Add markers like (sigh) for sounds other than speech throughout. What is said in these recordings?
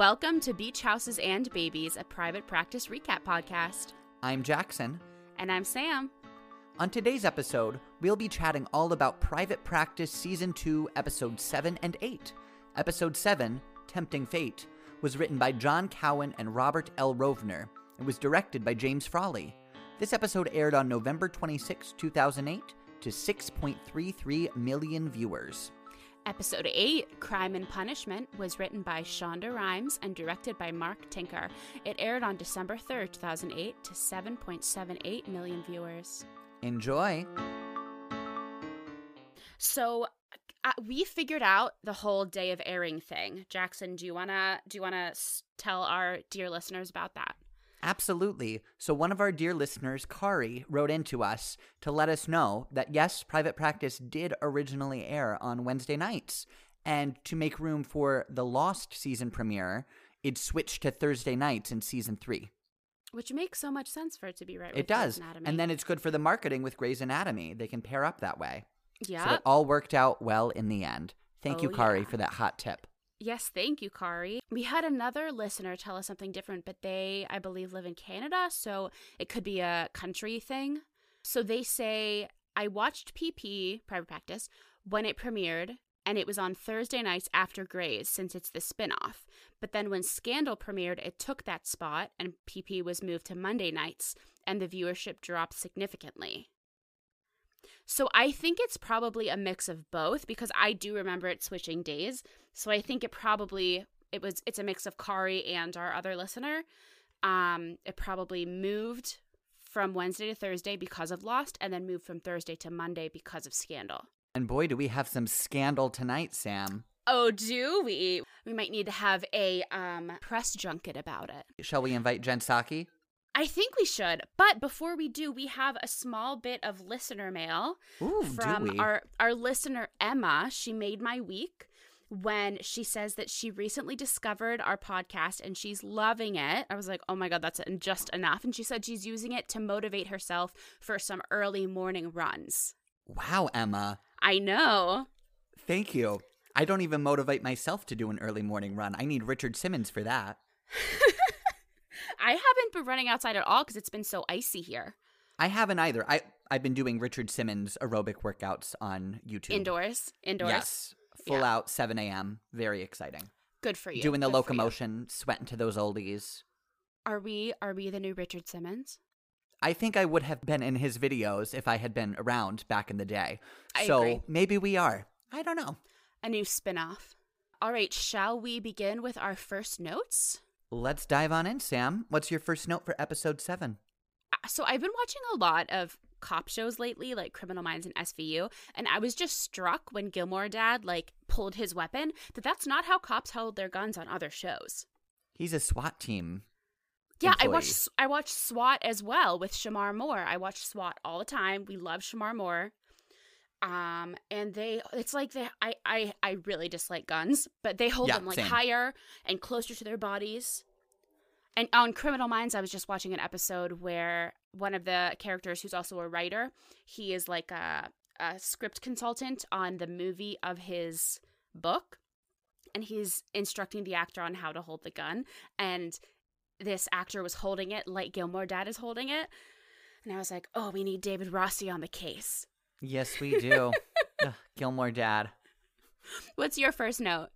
Welcome to Beach Houses and Babies, a private practice recap podcast. I'm Jackson. And I'm Sam. On today's episode, we'll be chatting all about Private Practice Season 2, Episode 7 and 8. Episode 7, Tempting Faith, was written by Jon Cowan and Robert L. Rovner. It was directed by James Frawley. This episode aired on November 26, 2008, to 6.33 million viewers. Episode 8, Crime and Punishment, was written by Shonda Rhimes and directed by Mark Tinker. It aired on December 3rd, 2008, to 7.78 million viewers. Enjoy! So, uh, we figured out the whole day of airing thing. Jackson, do you wanna do you wanna tell our dear listeners about that? Absolutely. So, one of our dear listeners, Kari, wrote into us to let us know that yes, Private Practice did originally air on Wednesday nights. And to make room for the Lost season premiere, it switched to Thursday nights in season three. Which makes so much sense for it to be right. It does, and then it's good for the marketing with Grey's Anatomy. They can pair up that way. Yeah, so it all worked out well in the end. Thank oh, you, Kari, yeah. for that hot tip. Yes, thank you, Kari. We had another listener tell us something different, but they, I believe, live in Canada, so it could be a country thing. So they say, I watched PP, Private Practice, when it premiered, and it was on Thursday nights after Grey's since it's the spin off. But then when Scandal premiered, it took that spot, and PP was moved to Monday nights, and the viewership dropped significantly. So I think it's probably a mix of both because I do remember it switching days. So I think it probably it was it's a mix of Kari and our other listener. Um, it probably moved from Wednesday to Thursday because of Lost, and then moved from Thursday to Monday because of Scandal. And boy, do we have some scandal tonight, Sam. Oh, do we? We might need to have a um, press junket about it. Shall we invite Jen Psaki? I think we should. But before we do, we have a small bit of listener mail Ooh, from our our listener Emma. She made my week when she says that she recently discovered our podcast and she's loving it. I was like, "Oh my god, that's just enough." And she said she's using it to motivate herself for some early morning runs. Wow, Emma. I know. Thank you. I don't even motivate myself to do an early morning run. I need Richard Simmons for that. (laughs) I haven't been running outside at all because it's been so icy here. I haven't either. I I've been doing Richard Simmons aerobic workouts on YouTube. Indoors, indoors. Yes, full Yeah. out 7 a.m. Very exciting. Good for you. Doing the Good locomotion, sweating to those oldies. Are we? Are we the new Richard Simmons? I think I would have been in his videos if I had been around back in the day. I so agree. maybe we are. I don't know. A new spin-off. All right, shall we begin with our first notes? Let's dive on in, Sam. What's your first note for episode 7? Uh, So I've been watching a lot of cop shows lately, like Criminal Minds and SVU, and I was just struck when Gilmore Dad like pulled his weapon that that's not how cops hold their guns on other shows. He's a SWAT team. Yeah, I employee. watched I watched SWAT as well with Shemar Moore. I watch SWAT all the time. We love Shemar Moore. Um, and they it's like they I I I really dislike guns, but they hold Yeah, them like same. higher and closer to their bodies. And on Criminal Minds, I was just watching an episode where one of the characters, who's also a writer, he is like a, a script consultant on the movie of his book, and he's instructing the actor on how to hold the gun. And this actor was holding it like Gilmore Dad is holding it, and I was like, "Oh, we need David Rossi on the case." Yes, we do. (laughs) Ugh, Gilmore Dad. What's your first note?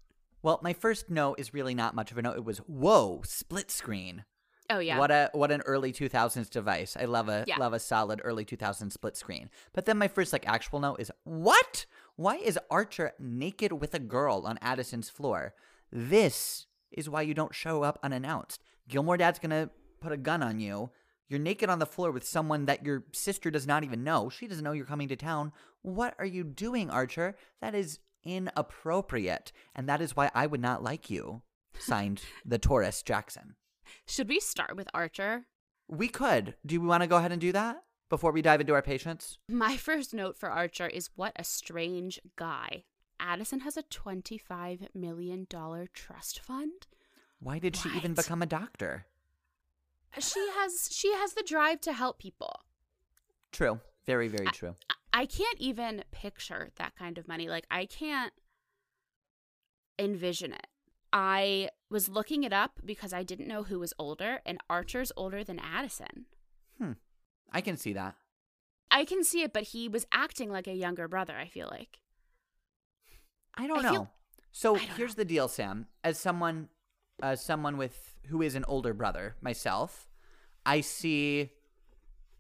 Well, my first note is really not much of a note. It was whoa, split screen. Oh yeah, What a what an early 2000s device. I love a Yeah. love a solid early 2000s split screen. But then my first like actual note is what? Why is Archer naked with a girl on Addison's floor? This is why you don't show up unannounced. Gilmore Dad's going to put a gun on you. You're naked on the floor with someone that your sister does not even know. She doesn't know you're coming to town. What are you doing, Archer? That is inappropriate. And that is why I would not like you. Signed (laughs) the Taurus Jackson. should we start with Archer? We could. Do we want to go ahead and do that before we dive into our patients? My first note for Archer is what a strange guy. Addison has a $25 million trust fund. Why did she even become a doctor? She has she has the drive to help people. True. Very, very true. I- I can't even picture that kind of money. Like I can't envision it. I was looking it up because I didn't know who was older, and Archer's older than Addison. Hmm. I can see that. I can see it, but he was acting like a younger brother, I feel like. I don't I know. feel- so I don't here's the deal, Sam. As someone, as someone with who is an older brother myself, I see.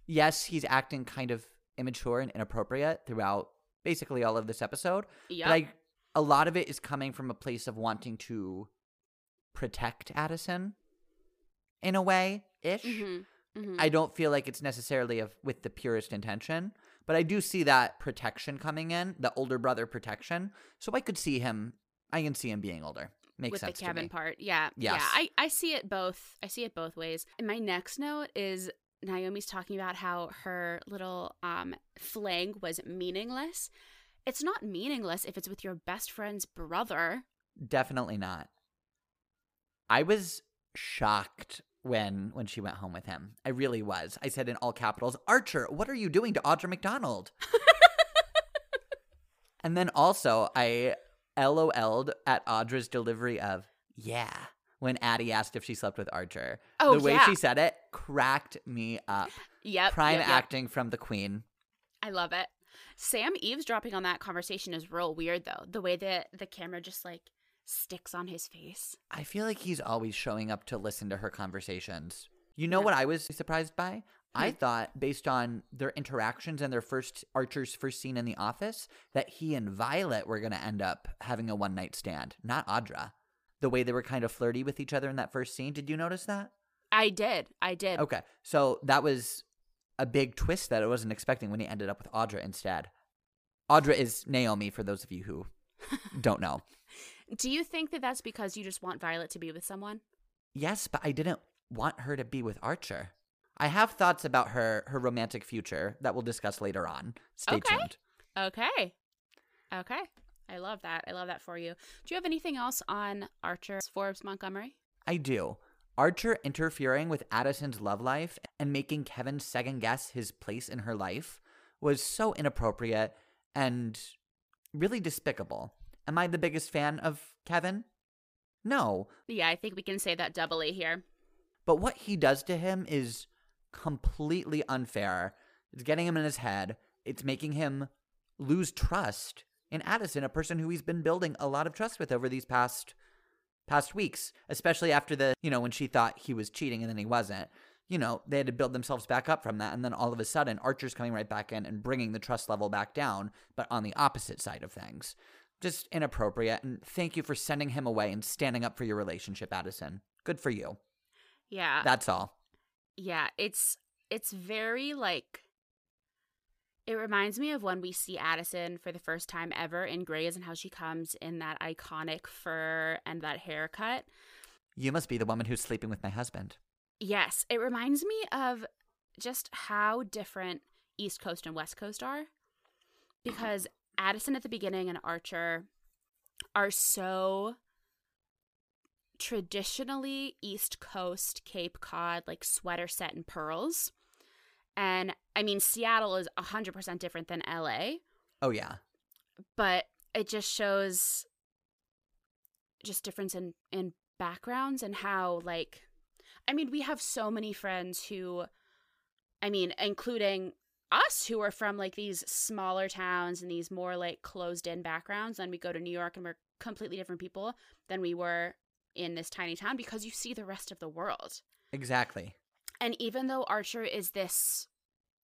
Yes, he's acting kind of immature and inappropriate throughout basically all of this episode. Yep. But I, a lot of it is coming from a place of wanting to protect Addison, in a way ish. Mhm, mhm. I don't feel like it's necessarily of with the purest intention, but I do see that protection coming in, the older brother protection. So I could see him. I can see him being older. Makes with the sense Kevin me. part. Yeah. Yes. Yeah. I, I see it both. I see it both ways. And my next note is Naomi's talking about how her little um fling was meaningless. It's not meaningless if it's with your best friend's brother. Definitely not. I was shocked when when she went home with him. I really was. I said in all capitals, "Archer, what are you doing to Audra McDonald?" (laughs) and then also I LOL'd at Audra's delivery of "Yeah" when Addie asked if she slept with Archer. Oh, the way yeah. she said it cracked me up. Yep. Prime yep, yep. acting from the queen. I love it. Sam eavesdropping on that conversation is real weird though. The way that the camera just like sticks on his face. I feel like he's always showing up to listen to her conversations. You know Yeah. what I was surprised by? I thought, based on their interactions and their first Archer's first scene in the office, that he and Violet were going to end up having a one night stand, not Audra. The way they were kind of flirty with each other in that first scene. Did you notice that? I did. I did. Okay. So that was a big twist that I wasn't expecting when he ended up with Audra instead. Audra is Naomi, for those of you who (laughs) don't know. Do you think that that's because you just want Violet to be with someone? Yes, but I didn't want her to be with Archer. I have thoughts about her her romantic future that we'll discuss later on. Stay Okay. tuned. Okay. Okay. I love that. I love that for you. Do you have anything else on Archer Forbes Montgomery? I do. Archer interfering with Addison's love life and making Kevin second guess his place in her life was so inappropriate and really despicable. Am I the biggest fan of Kevin? No, Yeah, I think we can say that doubly here. But what he does to him is completely unfair. It's getting him in his head. It's making him lose trust in Addison, a person who he's been building a lot of trust with over these past past weeks, especially after the, you know, when she thought he was cheating and then he wasn't. You know, they had to build themselves back up from that and then all of a sudden Archer's coming right back in and bringing the trust level back down, but on the opposite side of things. Just inappropriate and thank you for sending him away and standing up for your relationship, Addison. Good for you. Yeah. That's all. Yeah, it's it's very like it reminds me of when we see Addison for the first time ever in Grey's and how she comes in that iconic fur and that haircut. You must be the woman who's sleeping with my husband. Yes, it reminds me of just how different East Coast and West Coast are. Because Addison at the beginning and Archer are so traditionally East Coast, Cape Cod, like sweater set and pearls. And I mean, Seattle is 100% different than LA, Oh yeah. but it just shows just difference in in backgrounds and how like I mean, we have so many friends who I mean, including us who are from like these smaller towns and these more like closed in backgrounds and we go to New York and we're completely different people than we were in this tiny town because you see the rest of the world. Exactly. And even though Archer is this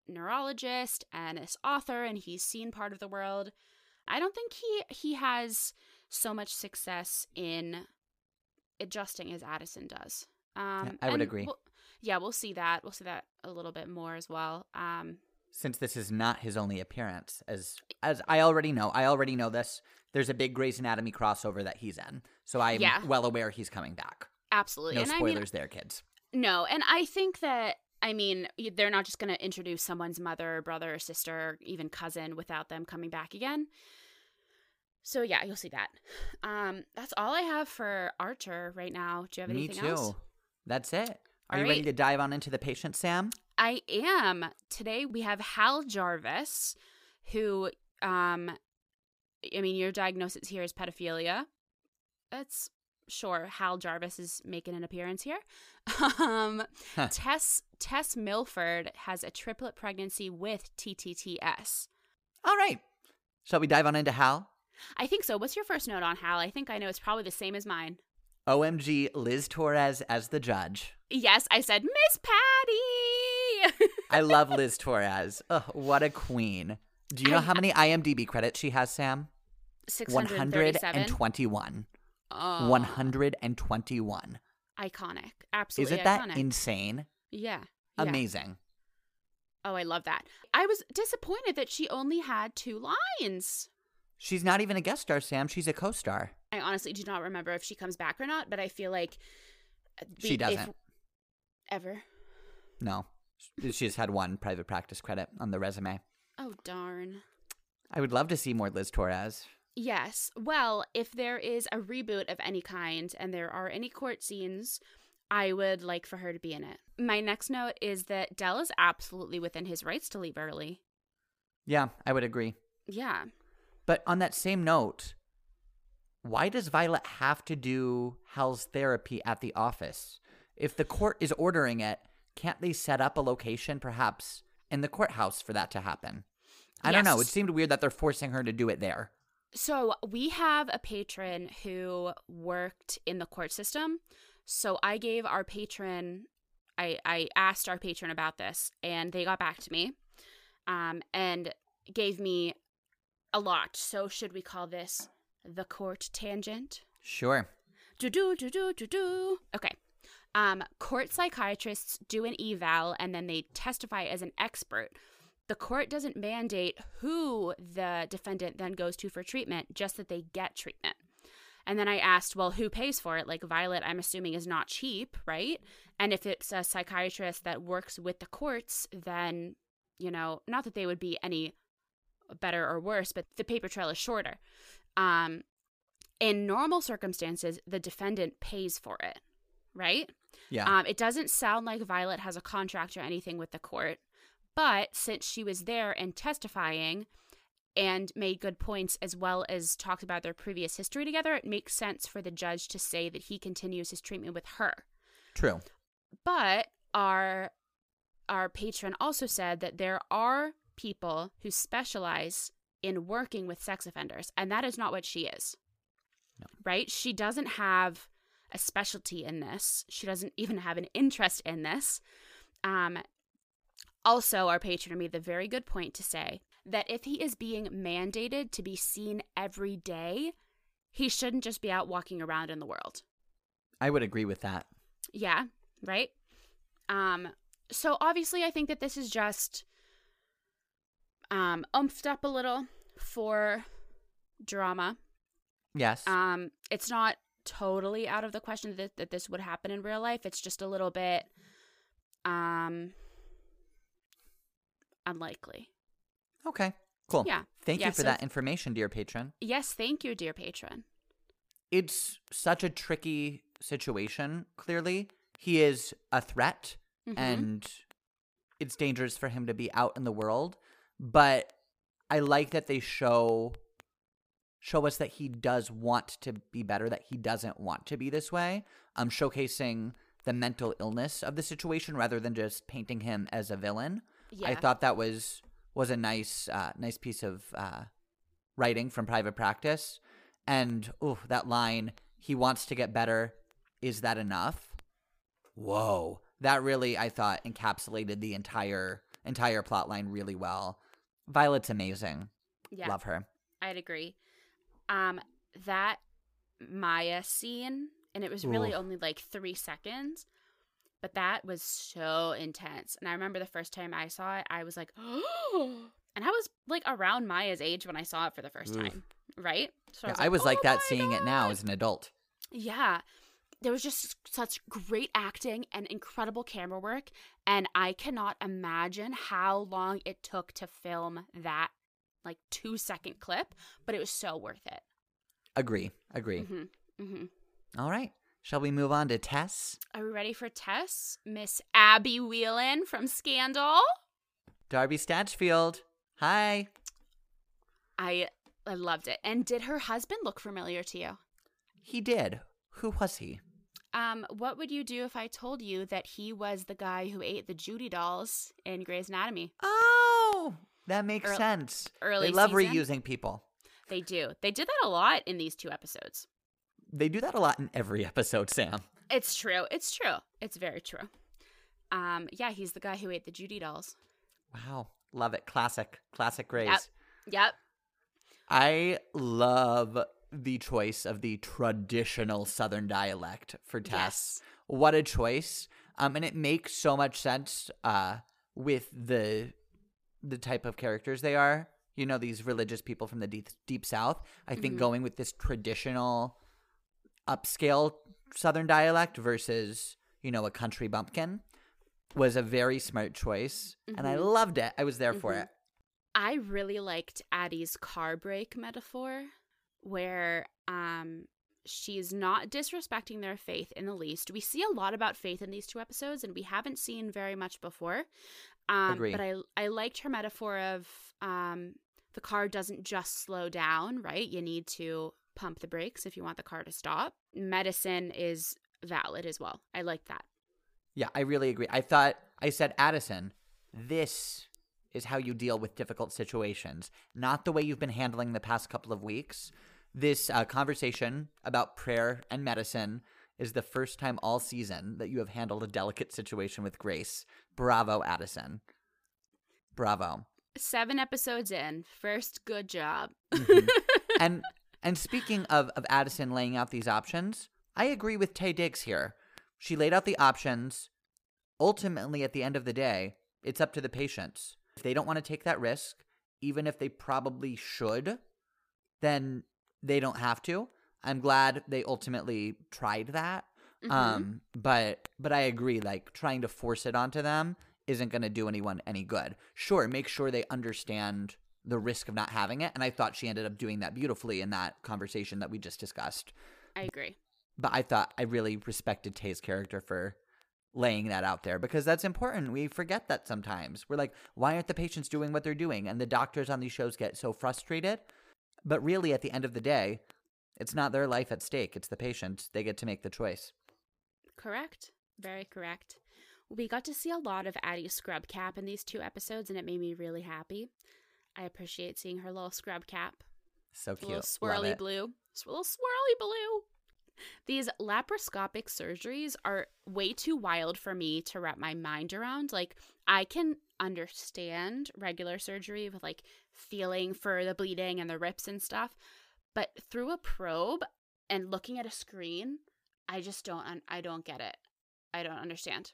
neurologist and this author and he's seen part of the world, I don't think he he has so much success in adjusting as Addison does. Um, I would agree. we'll- yeah, we'll see that. We'll see that a little bit more as well. Um, Since this is not his only appearance, as as I already know, I already know this. There's a big Grey's Anatomy crossover that he's in, so I'm Yeah. well aware he's coming back. absolutely. No and spoilers there, kids. No, and I think that I mean they're not just going to introduce someone's mother, brother, sister, even cousin without them coming back again. So yeah, you'll see that. Um, that's all I have for Archer right now. Do you have any? Me too. else? That's it. Are All you ready to dive on into the patient, Sam? I am. Today we have Hal Jarvis, who, um, I mean, your diagnosis here is pedophilia. That's sure, Hal Jarvis is making an appearance here. (laughs) Um, Huh. Tess Tess Milford has a triplet pregnancy with TTTS. All right. Shall we dive on into Hal? I think so. What's your first note on Hal? I think I know it's probably the same as mine. OMG Liz Torres as the judge. Yes, I said Miss Patty. I love Liz Torres. Ugh, what a queen. Do you know I- how many IMDb credits she has, Sam? 637. 121. Oh, 121. Iconic. Absolutely Isn't that iconic. insane? yeah. yeah. Amazing. Oh, I love that. I was disappointed that she only had two lines. She's not even a guest star, Sam. She's a co star. I honestly do not remember if she comes back or not, but I feel like uh, She doesn't. ever. No. She just had one private practice credit on the resume. Oh darn. I would love to see more Liz Torres. Yes. Well, if there is a reboot of any kind and there are any court scenes, I would like for her to be in it. My next note is that Dell is absolutely within his rights to leave early. Yeah, I would agree. Yeah. But on that same note, why does Violet have to do Hal's therapy at the office? If the court is ordering it, can't they set up a location perhaps in the courthouse for that to happen? I don't know. It seemed weird that they're forcing her to do it there. So we have a patron who worked in the court system. So I gave our patron, I, I asked our patron about this, and they got back to me um, and gave me a lot. So should we call this the court tangent? Sure. Do do do do do do. Okay. Um, court psychiatrists do an eval and then they testify as an expert. The court doesn't mandate who the defendant then goes to for treatment, just that they get treatment. And then I asked, well, who pays for it? Like Violet, I'm assuming is not cheap, right? And if it's a psychiatrist that works with the courts, then, you know, not that they would be any better or worse, but the paper trail is shorter. Um, in normal circumstances, the defendant pays for it, right? Yeah. Um, it doesn't sound like Violet has a contract or anything with the court, but since she was there and testifying and made good points as well as talked about their previous history together, it makes sense for the judge to say that he continues his treatment with her. True. But our our patron also said that there are people who specialize in working with sex offenders, and that is not what she is. No. Right? She doesn't have a specialty in this. She doesn't even have an interest in this. Um also our patron made the very good point to say that if he is being mandated to be seen every day, he shouldn't just be out walking around in the world. I would agree with that. Yeah, right? Um so obviously I think that this is just um umphed up a little for drama. Yes. Um it's not totally out of the question that, that this would happen in real life. It's just a little bit um unlikely. okay. Cool. Yeah. Thank Yeah, you for so- that information, dear patron. Yes, thank you, dear patron. It's such a tricky situation, clearly. He is a threat Mhm. and it's dangerous for him to be out in the world, but I like that they show show us that he does want to be better, that he doesn't want to be this way. Um showcasing the mental illness of the situation rather than just painting him as a villain. yeah. I thought that was was a nice uh, nice piece of uh, writing from Private Practice, and oh, that line, "He wants to get better." Is that enough? Whoa, that really I thought encapsulated the entire entire plot line really well. Violet's amazing. yeah. Love her. I'd agree. Um, that Maya scene, and it was really Ooh. only like three seconds, but that was so intense. And I remember the first time I saw it, I was like, oh, (gasps) and I was like around Maya's age when I saw it for the first Oof. time, right? So Yeah, I was like "Oh that seeing it now as an adult. Yeah. There was just such great acting and incredible camera work. And I cannot imagine how long it took to film that like two second clip, but it was so worth it. Agree. Agree. hmm hmm All right. Shall we move on to Tess? Are we ready for Tess? Miss Abby Whelan from Scandal? Darby Stanchfield. Hi. I I loved it. And did her husband look familiar to you? He did. Who was he? Um, what would you do if I told you that he was the guy who ate the Judy dolls in Grey's Anatomy? Oh, that makes Ear- sense. early they love season? reusing people. They do. They did that a lot in these two episodes. They do that a lot in every (laughs) episode, Sam. It's true. It's true. It's very true. Um, yeah, he's the guy who ate the Judy dolls. Wow. Love it. Classic. Classic Grey's. Yep. Yep. I love the choice of the traditional Southern dialect for Tess. Yes. What a choice. Um, and it makes so much sense uh, with the the type of characters they are. You know, these religious people from the deep, deep South. I think Mhm. going with this traditional upscale Southern dialect versus, you know, a country bumpkin was a very smart choice. And I Mhm. loved it. I was there for Mhm. it. I really liked Addie's car brake metaphor, where um she's not disrespecting their faith in the least. We see a lot about faith in these two episodes, and we haven't seen very much before. Um, Agree. But I I liked her metaphor of um the car doesn't just slow down, right? You need to pump the brakes if you want the car to stop. Medicine is valid as well. I like that. Yeah, I really agree. I thought I said Addison, this is how you deal with difficult situations, not the way you've been handling the past couple of weeks. This uh, conversation about prayer and medicine is the first time all season that you have handled a delicate situation with grace. Bravo, Addison. Bravo. Seven episodes in, first good job. Mhm. (laughs) and and speaking of of Addison laying out these options, I agree with Taye Diggs here. She laid out the options. Ultimately, at the end of the day, it's up to the patients. If they don't want to take that risk, even if they probably should, then they don't have to. I'm glad they ultimately tried that. Mhm. Um, but but I agree. Like trying to force it onto them isn't going to do anyone any good. Sure, make sure they understand the risk of not having it, and I thought she ended up doing that beautifully in that conversation that we just discussed. I agree. But I thought I really respected Taye's character for laying that out there because that's important. We forget that sometimes. We're like, why aren't the patients doing what they're doing? And the doctors on these shows get so frustrated. But really, at the end of the day, it's not their life at stake. It's the patient. They get to make the choice. Correct. Very correct. We got to see a lot of Addie's scrub cap in these two episodes, and it made me really happy. I appreciate seeing her little scrub cap. So A cute. little Love swirly blue. S- little swirly blue. These laparoscopic surgeries are way too wild for me to wrap my mind around. Like, I can understand regular surgery with like feeling for the bleeding and the rips and stuff, but through a probe and looking at a screen, I just don't un- I don't get it. I don't understand.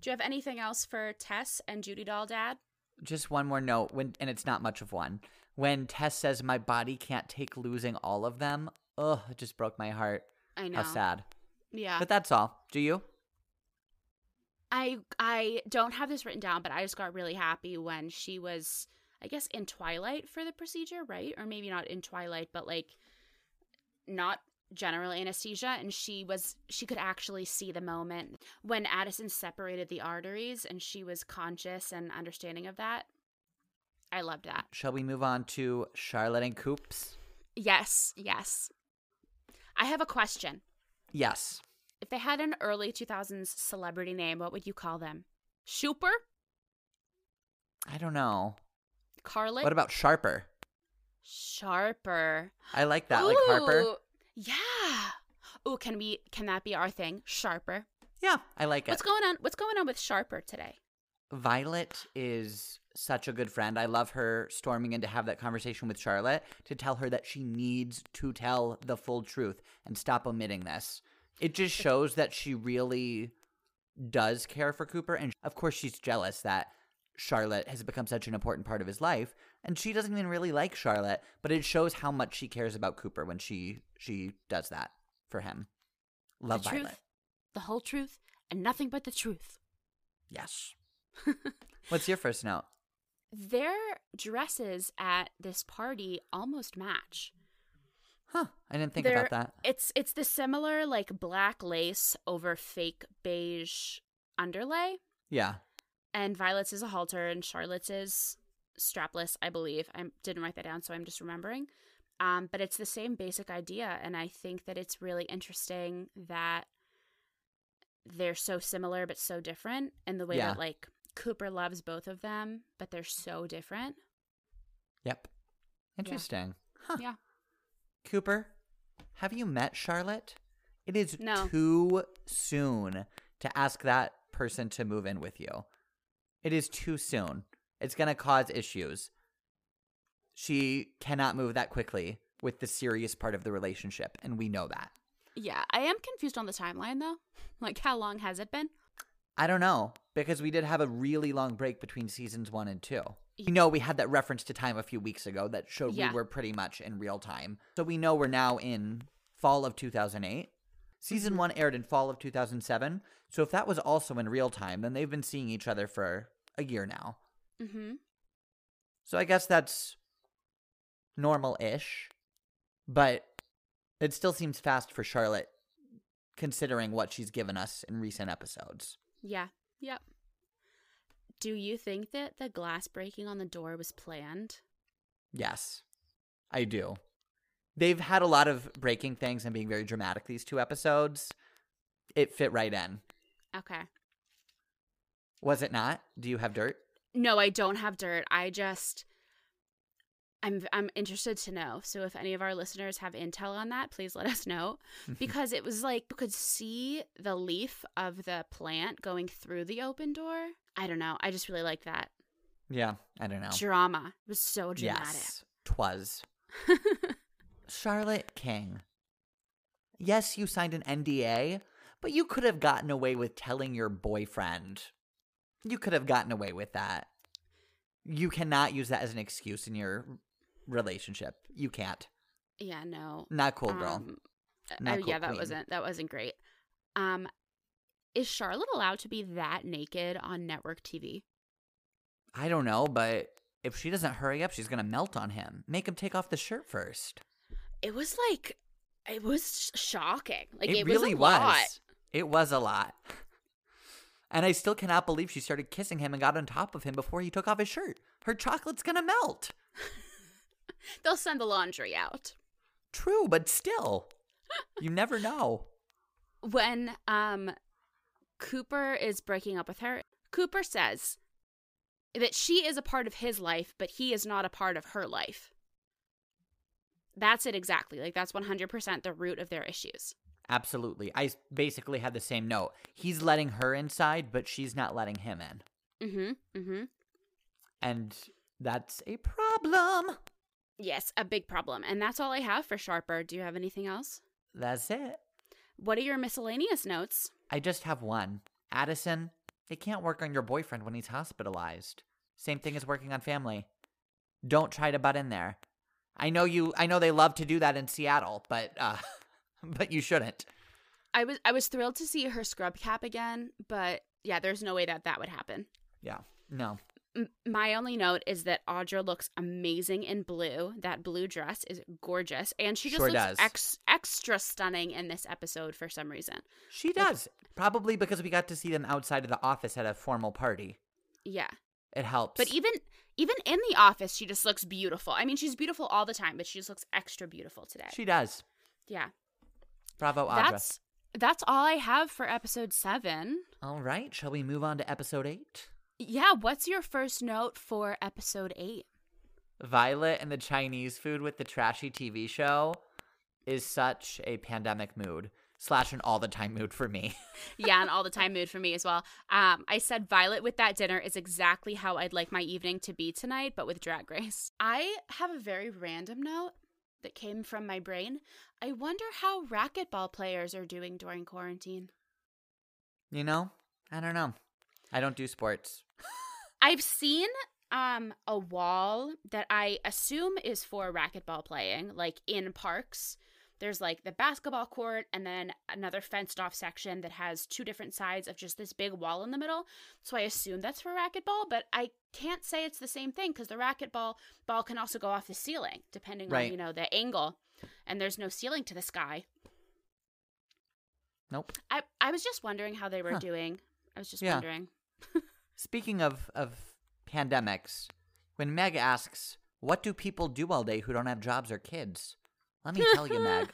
Do you have anything else for Tess and Judy Doll Dad? Just one more note, when and it's not much of one. When Tess says my body can't take losing all of them, ugh, it just broke my heart. I know. How sad. Yeah. But that's all. Do you? I I don't have this written down, but I just got really happy when she was I guess in twilight for the procedure, right? Or maybe not in twilight, but like not general anesthesia and she was she could actually see the moment when Addison separated the arteries and she was conscious and understanding of that. I loved that. Shall we move on to Charlotte and Coops? Yes, yes. I have a question. Yes. If they had an early 2000s celebrity name, what would you call them? Shooper? I don't know. Carlet? What about Sharper? Sharper. I like that. Like Harper. Yeah. Ooh, can we can that be our thing? Sharper. Yeah, I like it. What's going on? What's going on with Sharper today? Violet is such a good friend. I love her storming in to have that conversation with Charlotte to tell her that she needs to tell the full truth and stop omitting this. It just shows that she really does care for Cooper. And of course, she's jealous that Charlotte has become such an important part of his life. And she doesn't even really like Charlotte, but it shows how much she cares about Cooper when she she does that for him. Love the Violet. truth, the whole truth, and nothing but the truth. Yes. (laughs) What's your first note? Their dresses at this party almost match. Huh. I didn't think They're- about that. It's it's the similar like black lace over fake beige underlay, Yeah. And Violet's is a halter, and Charlotte's is strapless, I believe. I didn't write that down, so I'm just remembering. Um, but it's the same basic idea. And I think that it's really interesting that they're so similar but so different in the way Yeah. that like Cooper loves both of them, but they're so different. Yep. Interesting. Huh. Yeah. Cooper, have you met Charlotte? It is No. too soon to ask that person to move in with you. It is too soon. It's going to cause issues. She cannot move that quickly with the serious part of the relationship, and we know that. Yeah, I am confused on the timeline though. (laughs) Like, how long has it been? I don't know because we did have a really long break between seasons one and two. You know, we had that reference to time a few weeks ago that showed Yeah. we were pretty much in real time. So we know we're now in fall of 2008. Season Mhm. one aired in fall of 2007. So if that was also in real time, then they've been seeing each other for a year now. Mm-hmm. So I guess that's normal ish. But it still seems fast for Charlotte considering what she's given us in recent episodes. Yeah. Yep. Do you think that the glass breaking on the door was planned? Yes, I do. They've had a lot of breaking things and being very dramatic these two episodes. It fit right in. Okay. Was it not? Do you have dirt? No, I don't have dirt. I just I'm I'm interested to know. So if any of our listeners have intel on that, please let us know (laughs) because it was like you could see the leaf of the plant going through the open door. I don't know. I just really like that. yeah, I don't know. Drama. It was so dramatic. Yes, twas. (laughs) Charlotte King. Yes, you signed an NDA, but you could have gotten away with telling your boyfriend. You could have gotten away with that. You cannot use that as an excuse in your relationship. You can't. yeah, no. Not cool, girl. Um, Not oh, cool, yeah, that queen. wasn't that wasn't great. Um is Charlotte allowed to be that naked on network TV? I don't know, but if she doesn't hurry up, she's gonna melt on him. Make him take off the shirt first. It was like it was sh- shocking. Like it, it, really was a lot. It was a lot. And I still cannot believe she started kissing him and got on top of him before he took off his shirt. Her chocolate's gonna melt. (laughs) They'll send the laundry out. True, but still, you never know. When um Cooper is breaking up with her, Cooper says that she is a part of his life, but he is not a part of her life. That's it exactly. Like that's 100% the root of their issues. Absolutely. I basically had the same note. He's letting her inside, but she's not letting him in. Mm Mhm. Mm Mhm. And that's a problem. Yes, a big problem. And that's all I have for Sharper. Do you have anything else? That's it. What are your miscellaneous notes? I just have one. Addison, it can't work on your boyfriend when he's hospitalized. Same thing as working on family. Don't try to butt in there. I know you I know they love to do that in Seattle, but uh (laughs) (laughs) but you shouldn't. I was I was thrilled to see her scrub cap again, but yeah, there's no way that that would happen. Yeah. No. M- my only note is that Audra looks amazing in blue. That blue dress is gorgeous, and she just Sure looks ex- extra stunning in this episode for some reason. She does. Probably because we got to see them outside of the office at a formal party. Yeah, It helps. but even even in the office, she just looks beautiful. I mean, she's beautiful all the time, but she just looks extra beautiful today. she does. yeah, Bravo, Audra. that's that's all I have for episode seven. All right. Shall we move on to episode eight? Yeah, what's your first note for episode eight? Violet and the Chinese food with the trashy TV show is such a pandemic mood slash an all the time mood for me. (laughs) yeah, an all the time mood for me as well. Um, I said Violet with that dinner is exactly how I'd like my evening to be tonight, but with Drag Race. I have a very random note that came from my brain. I wonder how racquetball players are doing during quarantine. You know? I don't know. I don't do sports. I've seen um a wall that I assume is for racquetball playing, like in parks. There's like the basketball court and then another fenced off section that has two different sides of just this big wall in the middle. So I assume that's for racquetball, but I can't say it's the same thing because the racquetball ball can also go off the ceiling depending Right. on, you know, the angle. And there's no ceiling to the sky. Nope. I I was just wondering how they were Huh. doing. I was just Yeah. wondering. (laughs) Speaking of, of pandemics, when Meg asks, What do people do all day who don't have jobs or kids? Let me tell you, Meg.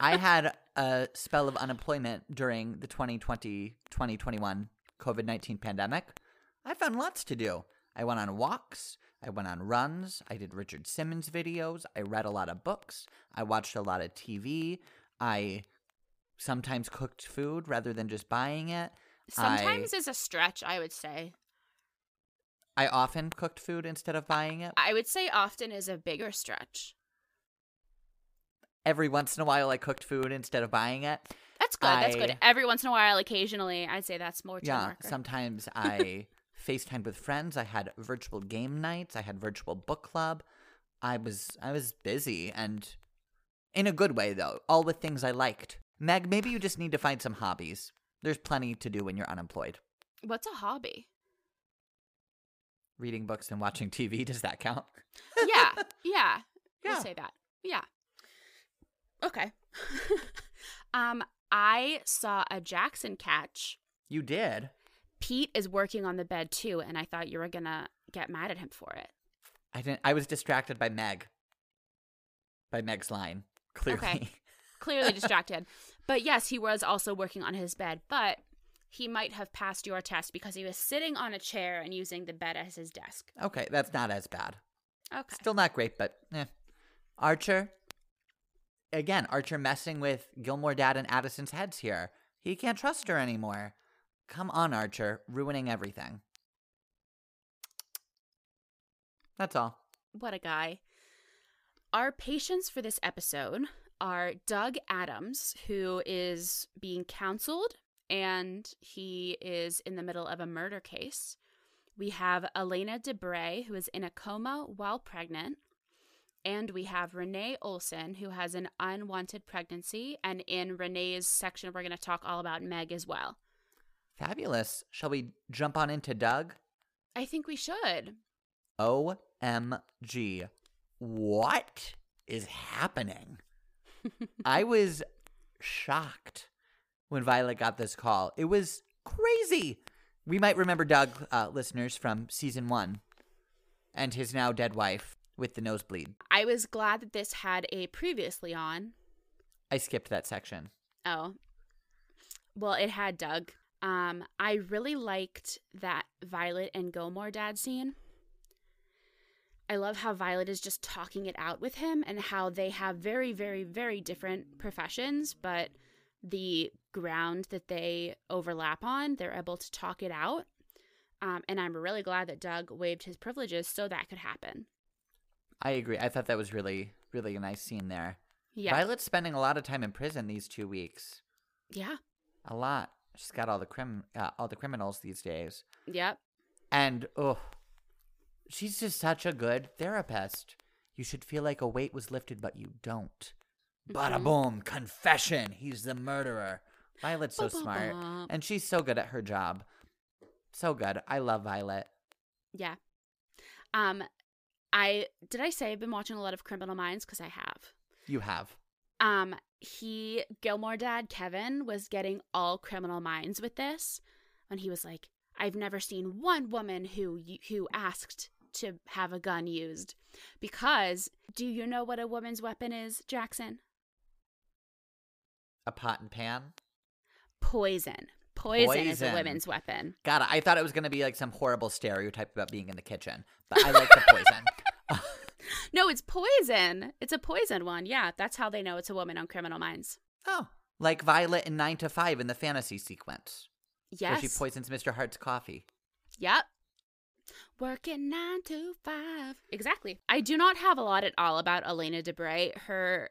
I (laughs) had a spell of unemployment during the 2020 2021 COVID 19 pandemic. I found lots to do. I went on walks, I went on runs, I did Richard Simmons videos, I read a lot of books, I watched a lot of TV, I sometimes cooked food rather than just buying it. Sometimes is a stretch, I would say. I often cooked food instead of buying it. I would say often is a bigger stretch. Every once in a while, I cooked food instead of buying it. That's good. That's good. Every once in a while, occasionally, I'd say that's more Yeah, teamwork. sometimes (laughs) I FaceTimed with friends. I had virtual game nights. I had virtual book club. I was I was busy and in a good way though, all with things I liked. Meg, maybe you just need to find some hobbies. There's plenty to do when you're unemployed. What's a hobby? Reading books and watching TV, (laughs) does that count? yeah, (laughs) yeah. We'll say that. Yeah. Okay. (laughs) um, I saw a Jackson catch. You did. Pete is working on the bed too, and I thought you were gonna get mad at him for it. I didn't I was distracted by Meg. By Meg's line. Clearly. Okay. (laughs) Clearly (laughs) distracted. But yes, he was also working on his bed, but he might have passed your test because he was sitting on a chair and using the bed as his desk. okay, that's not as bad. Okay. Still not great, but eh. Archer. Again, Archer messing with Gilmore Dad and Addison's heads here. He can't trust her anymore. Come on, Archer, ruining everything. That's all. What a guy. Our patients for this episode are Doug Adams, who is being counseled and he is in the middle of a murder case. We have Elena DeBray, who is in a coma while pregnant. And we have Renee Olson, who has an unwanted pregnancy. And in Renee's section, we're going to talk all about Meg as well. Fabulous. Shall we jump on into Doug? I think we should. OMG. What is happening? (laughs) I was shocked when Violet got this call. It was crazy. We might remember Doug, uh, listeners, from season one and his now dead wife with the nosebleed. I was glad that this had a previously on. I skipped that section. Oh. Well, it had Doug. Um, I really liked that Violet and Gilmore dad scene. I love how Violet is just talking it out with him and how they have very, very, very different professions, but the ground that they overlap on, they're able to talk it out. Um, and I'm really glad that Doug waived his privileges so that could happen. I agree. I thought that was really, really a nice scene there. Yeah. Violet's spending a lot of time in prison these two weeks. Yeah. A lot. She's got all the crim, uh, all the criminals these days. Yep. And oh, she's just such a good therapist. You should feel like a weight was lifted, but you don't. Bada Mhm. boom, confession. He's the murderer. Violet's so smart, and she's so good at her job. So good. I love Violet. Yeah. Um, I did I say I've been watching a lot of Criminal Minds because I have. You have. Um, he Gilmore dad Kevin was getting all Criminal Minds with this when he was like, "I've never seen one woman who who asked to have a gun used." Because do you know what a woman's weapon is, Jackson? A pot and pan. Poison. Poison, is a Poison. women's weapon. Got it. I thought it was gonna be like some horrible stereotype about being in the kitchen, but I like the poison. (laughs) (laughs) No, it's poison. It's a poison one. Yeah, that's how they know it's a woman on Criminal Minds. oh, like Violet in Nine to Five in the fantasy sequence, Yes, where she poisons Mr. Hart's coffee. Yep. Working nine to five. Exactly. I do not have a lot at all about Elena DeBray. Her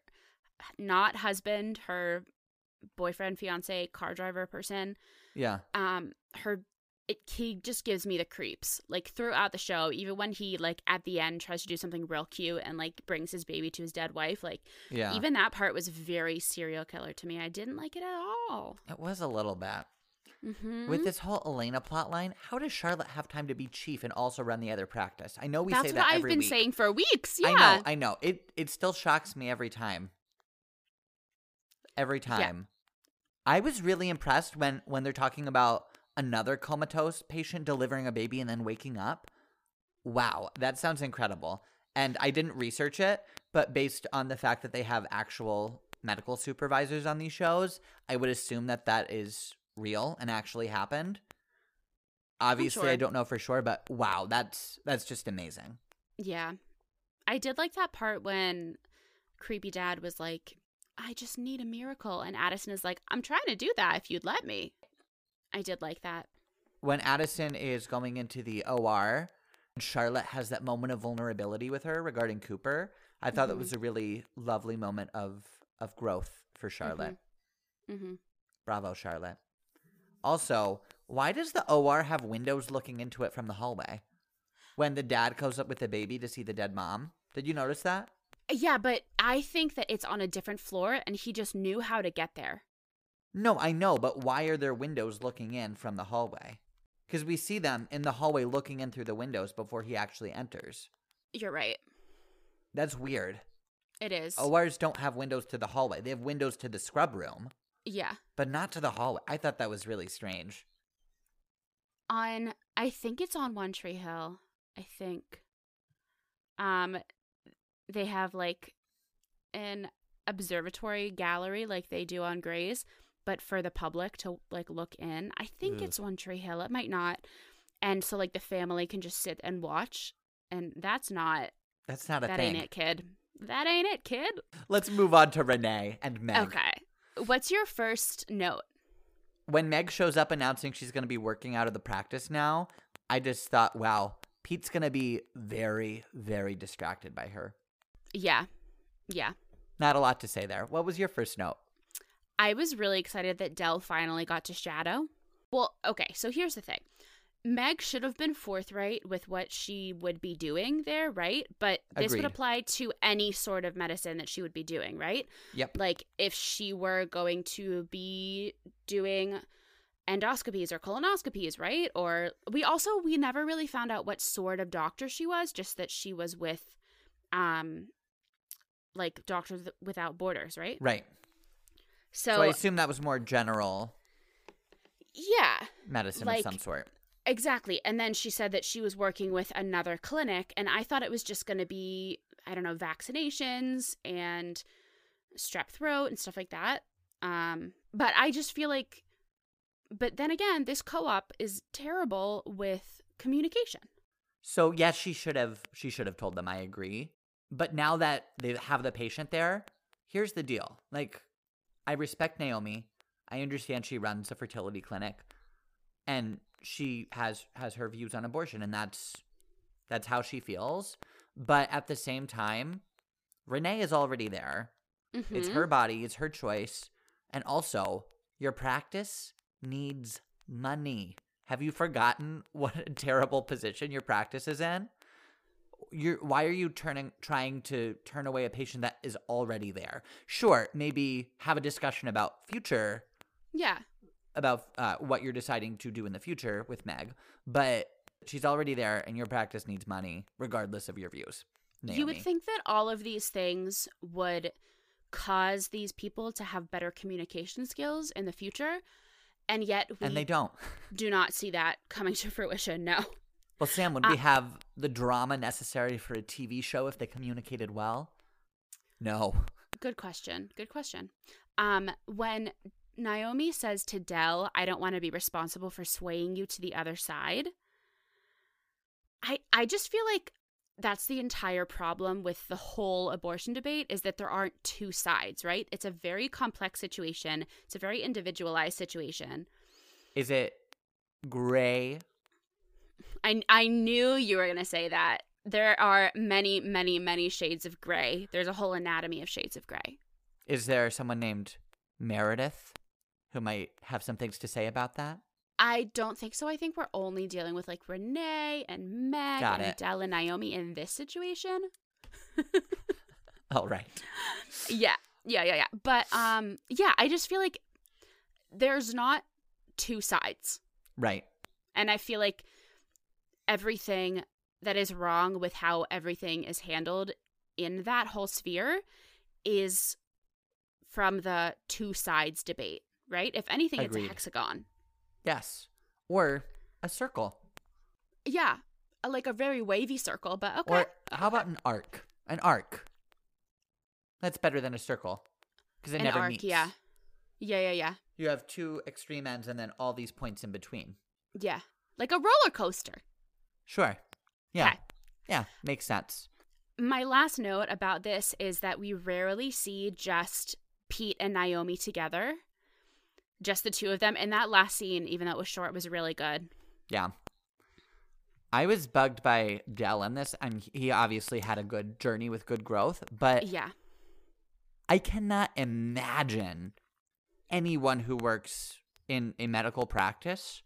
not husband, her boyfriend, fiance, car driver person. Yeah. Um, her it, he just gives me the creeps. Like throughout the show, even when he like at the end tries to do something real cute and like brings his baby to his dead wife, like Yeah. even that part was very serial killer to me. I didn't like it at all. it was a little bit. hmm With this whole Elena plotline, how does Charlotte have time to be chief and also run the other practice? I know we That's say what that I've been week. saying for weeks. Yeah. I know, I know. It it still shocks me every time. Every time. I was really impressed when when they're talking about another comatose patient delivering a baby and then waking up. Wow, that sounds incredible. And I didn't research it, but based on the fact that they have actual medical supervisors on these shows, I would assume that that is real and actually happened. Obviously, I don't know for sure, but wow, that's that's just amazing. Yeah. I did like that part when creepy dad was like, I just need a miracle. And Addison is like, I'm trying to do that if you'd let me. I did like that. When Addison is going into the OR, Charlotte has that moment of vulnerability with her regarding Cooper. I thought that Mhm. was a really lovely moment of of growth for Charlotte. Mm-hmm. Bravo, Charlotte. Also, why does the OR have windows looking into it from the hallway? When the dad goes up with the baby to see the dead mom. Did you notice that? Yeah, but I think that it's on a different floor and he just knew how to get there. No, I know, but why are there windows looking in from the hallway? Because we see them in the hallway looking in through the windows before he actually enters. You're right. That's weird. It is. ORs don't have windows to the hallway. They have windows to the scrub room, Yeah. but not to the hallway. I thought that was really strange. On I think it's on One Tree Hill. I think. Um they have like an observatory gallery like they do on Grey's, but for the public to like look in. I think Ugh. it's One Tree Hill. It might not. And so like the family can just sit and watch. And that's not That's not a that thing. ain't it, kid. That ain't it, kid. Let's move on to Renee and Meg. Okay. What's your first note? when Meg shows up announcing she's going to be working out of the practice now, I just thought, wow, Pete's going to be very, very distracted by her. Yeah. Yeah. Not a lot to say there. What was your first note? I was really excited that Dell finally got to shadow. Well, okay, so here's the thing. Meg should have been forthright with what she would be doing there, right? But this would apply to any sort of medicine that she would be doing, right? Yep. Like if she were going to be doing endoscopies or colonoscopies, right? Or we also we never really found out what sort of doctor she was, just that she was with um like Doctors Without Borders, right? Right. So, So, I assume that was more general yeah, medicine Like- of some sort. Exactly. And then she said that she was working with another clinic, and I thought it was just going to be, I don't know, vaccinations and strep throat and stuff like that. Um, but I just feel like, but then again, this co op is terrible with communication. So yes, she should have she should have told them. I agree. But now that they have the patient there, here's the deal. Like, I respect Naomi. I understand she runs a fertility clinic, and she has has her views on abortion, and that's that's how she feels. But at the same time, Renee is already there. It's Mhm. her body. It's her choice. And also, your practice needs money. Have you forgotten what a terrible position your practice is in? You're, why are you turning trying to turn away a patient that is already there? Sure, maybe have a discussion about future Yeah. about uh, what you're deciding to do in the future with Meg, but she's already there, and your practice needs money, regardless of your views. You would think that all of these things would cause these people to have better communication skills in the future. And yet we and they don't. do not see that coming to fruition. No. Well, Sam, would Uh, we have the drama necessary for a TV show if they communicated well? No. Good question. Good question. Um, when Naomi says to Dell, I don't want to be responsible for swaying you to the other side, I I just feel like that's the entire problem with the whole abortion debate is that there aren't two sides, right? It's a very complex situation. It's a very individualized situation. Is it gray? I I knew you were going to say that. There are many, many, many shades of gray. There's a whole anatomy of shades of gray. Is there someone named Meredith who might have some things to say about that? I don't think so. I think we're only dealing with like Renee and Meg Got and it. Dell and Naomi in this situation. Oh, right. (laughs) yeah. Yeah, yeah, yeah. But um yeah, I just feel like there's not two sides. Right. And I feel like everything that is wrong with how everything is handled in that whole sphere is from the two sides debate, right? If anything, it's a hexagon. Yes. Or a circle. Yeah. like a very wavy circle, but okay. Or how about an arc? An arc. That's better than a circle because it An never arc, meets. yeah. Yeah, yeah, yeah. You have two extreme ends and then all these points in between. Yeah. Like a roller coaster. Sure. Yeah. Okay. Yeah. Makes sense. My last note about this is that we rarely see just Pete and Naomi together. Just the two of them. And that last scene, even though it was short, was really good. Yeah. I was bugged by Dell in this, and he obviously had a good journey with good growth, but Yeah. I cannot imagine anyone who works in a medical practice,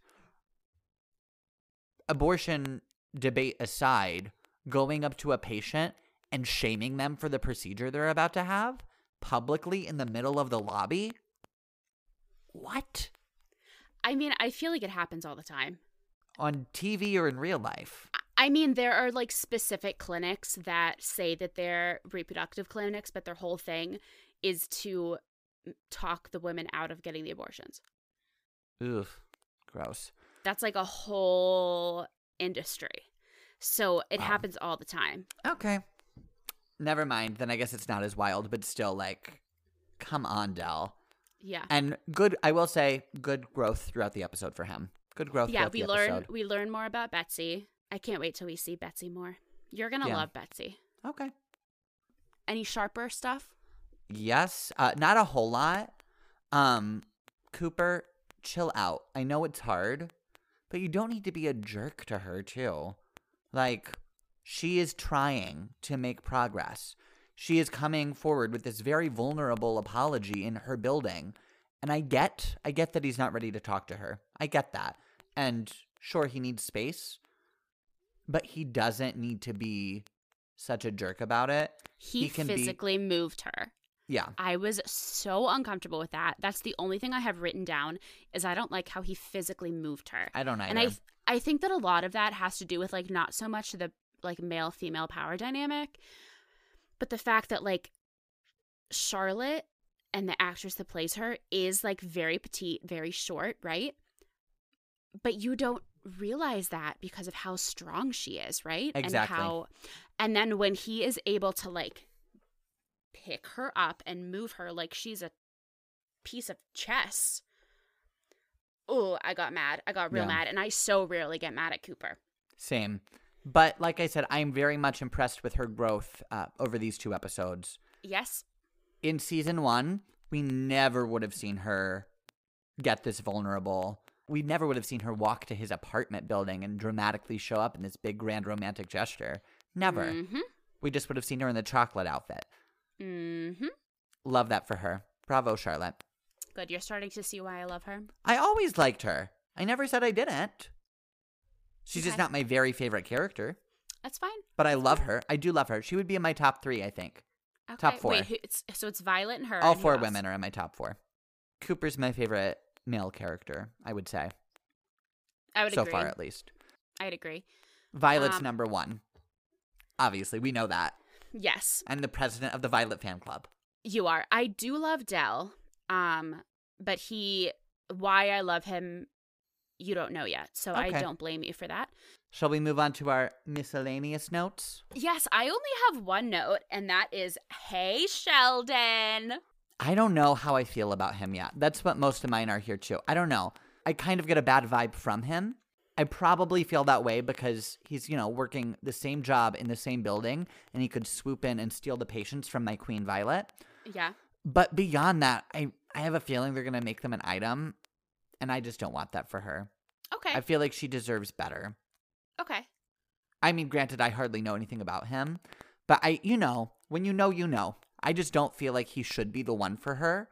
abortion debate aside, going up to a patient and shaming them for the procedure they're about to have publicly in the middle of the lobby. What? I mean, I feel like it happens all the time. On TV or in real life? I mean, there are like specific clinics that say that they're reproductive clinics, but their whole thing is to talk the women out of getting the abortions. Oof. Gross. That's like a whole industry. So it Wow. happens all the time. Okay. Never mind. Then I guess it's not as wild, but still, like, come on, Dell. Yeah. And good, I will say, good growth throughout the episode for him. Good growth. yeah, throughout we the learn episode. we learn more about Betsy. I can't wait till we see Betsy more. You're gonna Yeah. love Betsy. Okay. Any sharper stuff? Yes. Uh, not a whole lot. Um, Cooper, chill out. I know it's hard, but you don't need to be a jerk to her too. Like, she is trying to make progress. She is coming forward with this very vulnerable apology in her building. And I get, I get that he's not ready to talk to her. I get that. And sure, he needs space, but he doesn't need to be such a jerk about it. He, He can be- physically moved her. Yeah. I was so uncomfortable with that. That's the only thing I have written down is I don't like how he physically moved her. I don't either. and I I think that a lot of that has to do with like not so much the like male female power dynamic, but the fact that like Charlotte and the actress that plays her is like very petite, very short, right? But you don't realize that because of how strong she is, right? Exactly. And how and then when he is able to like pick her up and move her like she's a piece of chess. Oh, I got mad. I got real Yeah. mad and I so rarely get mad at Cooper. Same. But like I said, I'm very much impressed with her growth uh, over these two episodes. Yes. In season one, we never would have seen her get this vulnerable. We never would have seen her walk to his apartment building and dramatically show up in this big, grand romantic gesture. Never. Mhm. We just would have seen her in the chocolate outfit. Mhm. Love that for her. Bravo, Charlotte. Good. You're starting to see why I love her. I always liked her. I never said I didn't. She's just not my very favorite character, That's fine. but I love her. I do love her. She would be in my top three, I think. Okay. Top four. Wait, who, it's, so it's Violet and her. All and four women are in my top four. Cooper's my favorite male character, I would say. I would so agree. far, at least. I'd agree. Violet's Um, number one. Obviously, we know that. Yes, I'm the president of the Violet fan club. you are. I do love Dell. Um, but he, why I love him, you don't know yet. So I don't blame you for that. Shall we move on to our miscellaneous notes? Yes, I only have one note, and that is, "Hey Sheldon." I don't know how I feel about him yet. That's what most of mine are here too. I don't know. I kind of get a bad vibe from him. I probably feel that way because he's, you know, working the same job in the same building and he could swoop in and steal the patients from my Queen Violet. Yeah. But beyond that, I, I have a feeling they're going to make them an item and I just don't want that for her. Okay. I feel like she deserves better. okay. I mean, granted, I hardly know anything about him, but I, you know, when you know, you know. I just don't feel like he should be the one for her.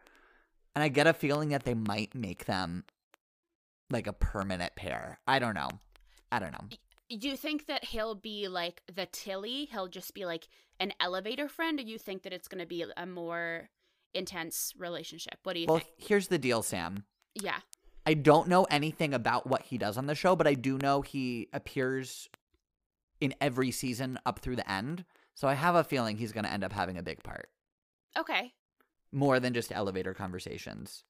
And I get a feeling that they might make them like a permanent pair. I don't know. I don't know. Do you think that he'll be like the Tilly? He'll just be like an elevator friend, or you think that it's going to be a more intense relationship? What do you Well, think? Well, here's the deal, Sam. Yeah. I don't know anything about what he does on the show, but I do know he appears in every season up through the end. So I have a feeling he's going to end up having a big part. Okay. more than just elevator conversations.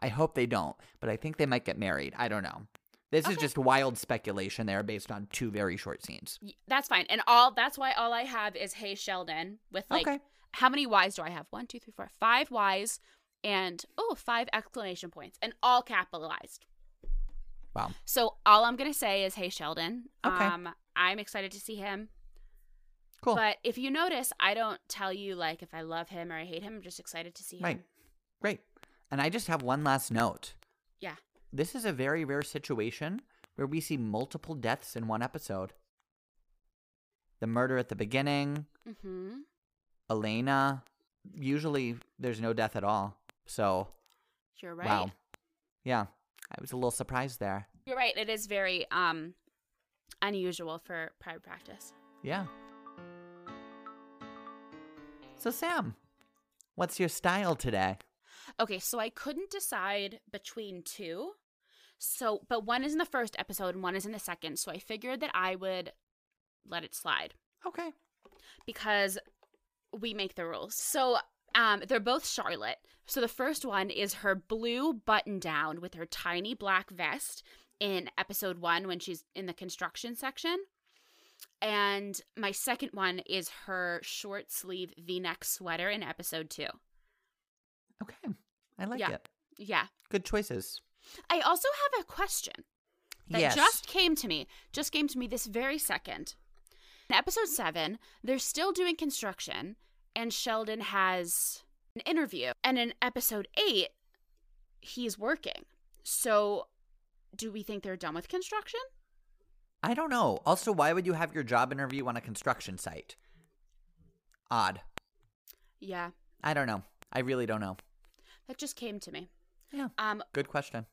I hope they don't, but I think they might get married. I don't know. This is just wild speculation there based on two very short scenes. That's fine. And all that's why all I have is Hey Sheldon with like Okay. how many Y's do I have? One, two, three, four, five Y's and oh, five exclamation points and all capitalized. Wow. So all I'm gonna say is Hey Sheldon. Okay. Um I'm excited to see him. Cool. But if you notice, I don't tell you like if I love him or I hate him. I'm just excited to see him. Right. Great. And I just have one last note. Yeah. This is a very rare situation where we see multiple deaths in one episode. The murder at the beginning, Mm-hmm. Elena. Usually there's no death at all. So, You're right. wow. Yeah. I was a little surprised there. You're right. It is very um unusual for private practice. Yeah. So, Sam, what's your style today? Okay, so I couldn't decide between two. So, but one is in the first episode and one is in the second. So I figured that I would let it slide Okay. because we make the rules. So, um, they're both Charlotte. So the first one is her blue button down with her tiny black vest in episode one when she's in the construction section. And my second one is her short sleeve v neck sweater in episode two. Okay. I like Yeah. it. Yeah. Good choices. I also have a question that yes. just came to me, just came to me this very second. In episode seven, they're still doing construction, and Sheldon has an interview. And in episode eight, he's working. So, do we think they're done with construction? I don't know. Also, why would you have your job interview on a construction site? Odd. Yeah, I don't know. I really don't know. That just came to me. Yeah. Um, Good question.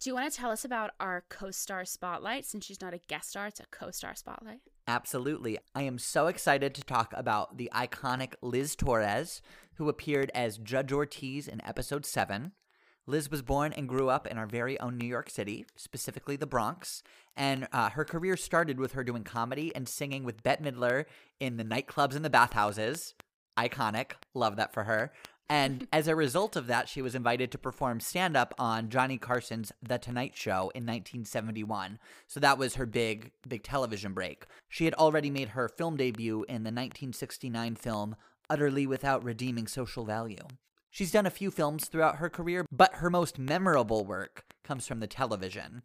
do you want to tell us about our co-star spotlight? Since she's not a guest star, it's a co-star spotlight. Absolutely. I am so excited to talk about the iconic Liz Torres, who appeared as Judge Ortiz in episode 7. Liz was born and grew up in our very own New York City, specifically the Bronx, and uh, her career started with her doing comedy and singing with Bette Midler in the nightclubs and the bathhouses. Iconic. Love that for her. And (laughs) as a result of that, she was invited to perform stand up on Johnny Carson's The Tonight Show in 1971. So that was her big, big television break. She had already made her film debut in the 1969 film Utterly Without Redeeming Social Value. She's done a few films throughout her career, but her most memorable work comes from the television.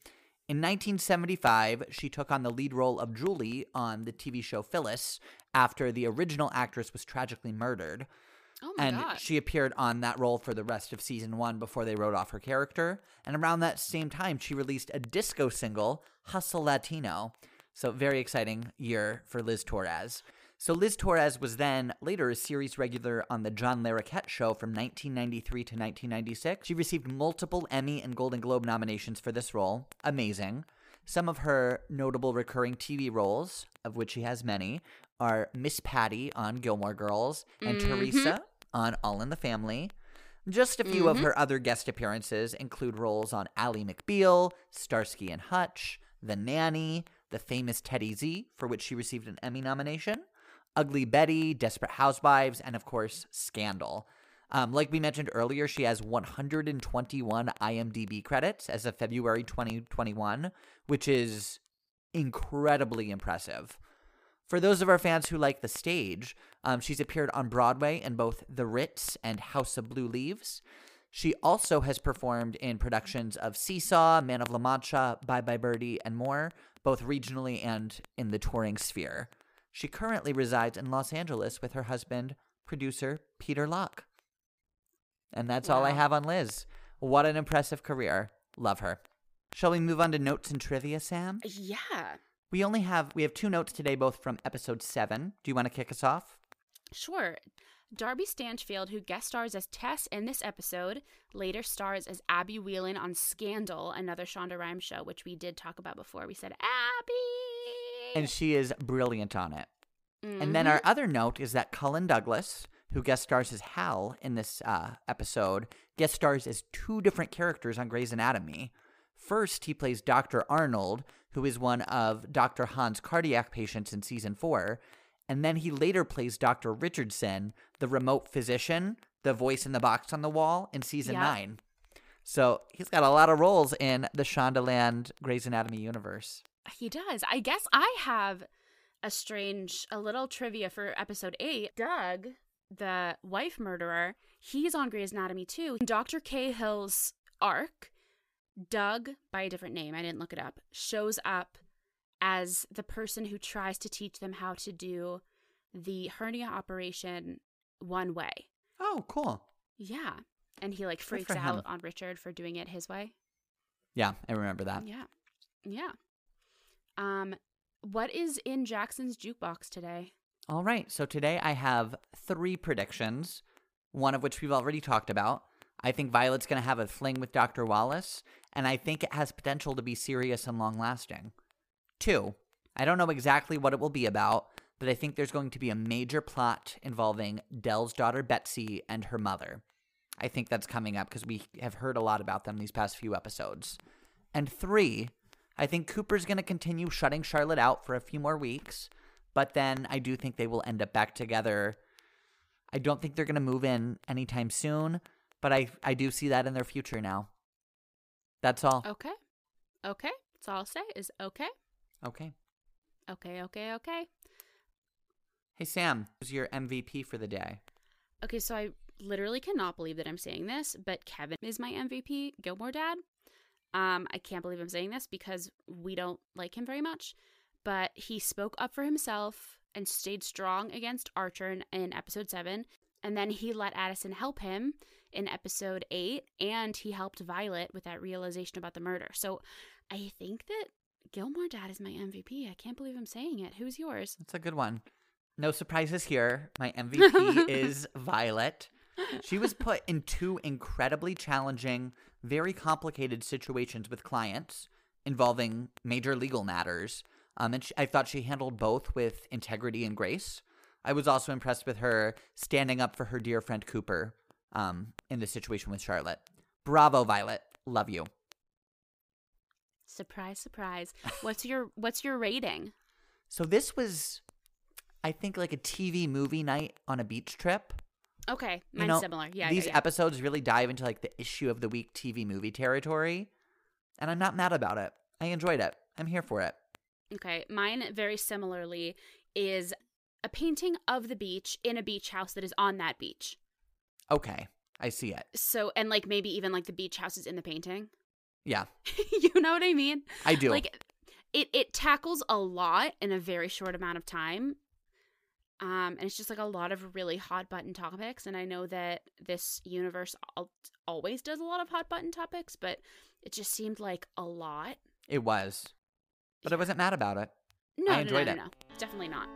In 1975, she took on the lead role of Julie on the TV show Phyllis after the original actress was tragically murdered. Oh my and god! she appeared on that role for the rest of season one before they wrote off her character. And around that same time, she released a disco single, Hustle Latino. So, very exciting year for Liz Torres. So, Liz Torres was then later a series regular on the John Larroquette show from 1993 to 1996. She received multiple Emmy and Golden Globe nominations for this role. Amazing. Some of her notable recurring TV roles, of which she has many, are Miss Patty on Gilmore Girls and Mhm. Teresa on All in the Family. Just a few of her other guest appearances include roles on Ally McBeal, Starsky and Hutch, The Nanny, The Famous Teddy Z, for which she received an Emmy nomination, Ugly Betty, Desperate Housewives, and of course, Scandal. Um, like we mentioned earlier, she has 121 IMDb credits as of February 2021, which is incredibly impressive. For those of our fans who like the stage, um, she's appeared on Broadway in both The Ritz and House of Blue Leaves. She also has performed in productions of Seesaw, Man of La Mancha, Bye Bye Birdie, and more, both regionally and in the touring sphere. She currently resides in Los Angeles with her husband, producer Peter Locke. And that's all I have on Liz. What an impressive career. Love her. Shall we move on to notes and trivia, Sam? yeah, We only have we have two notes today, both from episode seven. Do you want to kick us off? sure. Darby Stanchfield, who guest stars as Tess in this episode, later stars as Abby Whelan on Scandal, another Shonda Rhimes show, which we did talk about before. We said Abby, And she is brilliant on it. And then Mhm. our other note is that Cullen Douglas, who guest stars as Hal in this uh, episode, guest stars as two different characters on Grey's Anatomy. First, he plays Dr. Arnold, who is one of Dr. Hahn's cardiac patients in season four. And then he later plays Dr. Richardson, the remote physician, the voice in the box on the wall in season Yep. nine. So he's got a lot of roles in the Shondaland Grey's Anatomy universe. He does. I guess I have a strange, a little trivia for episode eight. Doug, the wife murderer, he's on Grey's Anatomy too. Dr. Cahill's arc, Doug, by a different name, I didn't look it up, shows up as the person who tries to teach them how to do the hernia operation one way. Oh, cool. Yeah. And he like freaks for him. out on Richard for doing it his way. Yeah, I remember that. Yeah. Yeah. Um what is in Jackson's jukebox today? All right. So today I have three predictions, one of which we've already talked about. I think Violet's going to have a fling with Dr. Wallace, and I think it has potential to be serious and long lasting. Two, I don't know exactly what it will be about, but I think there's going to be a major plot involving Dell's daughter Betsy and her mother. I think that's coming up because we have heard a lot about them these past few episodes. And three, I think Cooper's going to continue shutting Charlotte out for a few more weeks, but then I do think they will end up back together. I don't think they're going to move in anytime soon, but I, I do see that in their future now. That's all. Okay. Okay. That's all I'll say is okay. Okay. Okay, okay, okay. Hey, Sam, who's your MVP for the day? Okay, so I literally cannot believe that I'm saying this, but Kevin is my MVP, Gilmore Dad. Um, I can't believe I'm saying this because we don't like him very much, but he spoke up for himself and stayed strong against Archer in, in episode seven, and then he let Addison help him in episode eight, and he helped Violet with that realization about the murder. So I think that Gilmore Dad is my MVP. I can't believe I'm saying it. Who's yours? That's a good one. No surprises here. My MVP (laughs) is Violet. She was put in two incredibly challenging, very complicated situations with clients involving major legal matters. Um, and she, I thought she handled both with integrity and grace. I was also impressed with her standing up for her dear friend Cooper um, in the situation with Charlotte. Bravo, Violet. Love you. Surprise, surprise. What's your what's your rating? So this was, I think, like a TV movie night on a beach trip. Okay, You mine's know, similar. Yeah, these yeah, yeah. episodes really dive into like the issue of the week TV movie territory, and I'm not mad about it. I enjoyed it. I'm here for it. Okay, mine very similarly is a painting of the beach in a beach house that is on that beach. Okay, I see it. So, and like maybe even like the beach house is in the painting. Yeah, (laughs) you know what I mean? I do. Like it it tackles a lot in a very short amount of time. Um, and it's just like a lot of really hot button topics. And I know that this universe al- always does a lot of hot button topics, but it just seemed like a lot. it was, but I wasn't mad about it. No, I no, enjoyed no, it. no, no, definitely not.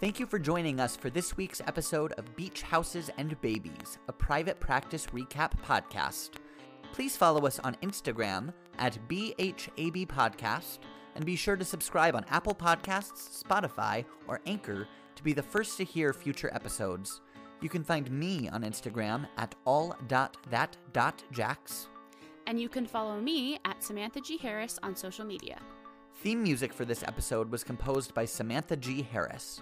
Thank you for joining us for this week's episode of Beach Houses and Babies, a private practice recap podcast. Please follow us on Instagram at BHAB Podcast and be sure to subscribe on Apple Podcasts, Spotify, or Anchor to be the first to hear future episodes. You can find me on Instagram at all.that.jax. And you can follow me at Samantha G. Harris on social media. Theme music for this episode was composed by Samantha G. Harris.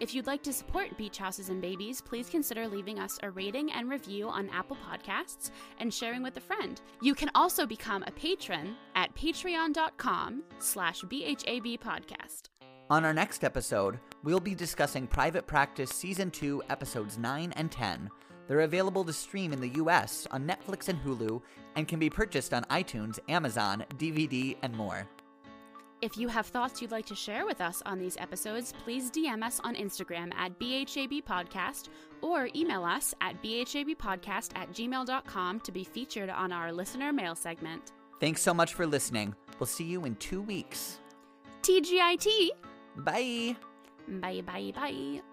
If you'd like to support Beach Houses and Babies, please consider leaving us a rating and review on Apple Podcasts and sharing with a friend. You can also become a patron at patreon.com slash BHAB podcast. On our next episode, we'll be discussing Private Practice Season 2, Episodes 9 and 10. They're available to stream in the US on Netflix and Hulu and can be purchased on iTunes, Amazon, DVD, and more. If you have thoughts you'd like to share with us on these episodes, please DM us on Instagram at BHAB Podcast or email us at BHABpodcast at gmail.com to be featured on our listener mail segment. Thanks so much for listening. We'll see you in two weeks. TGIT! Bye! Bye, bye, bye.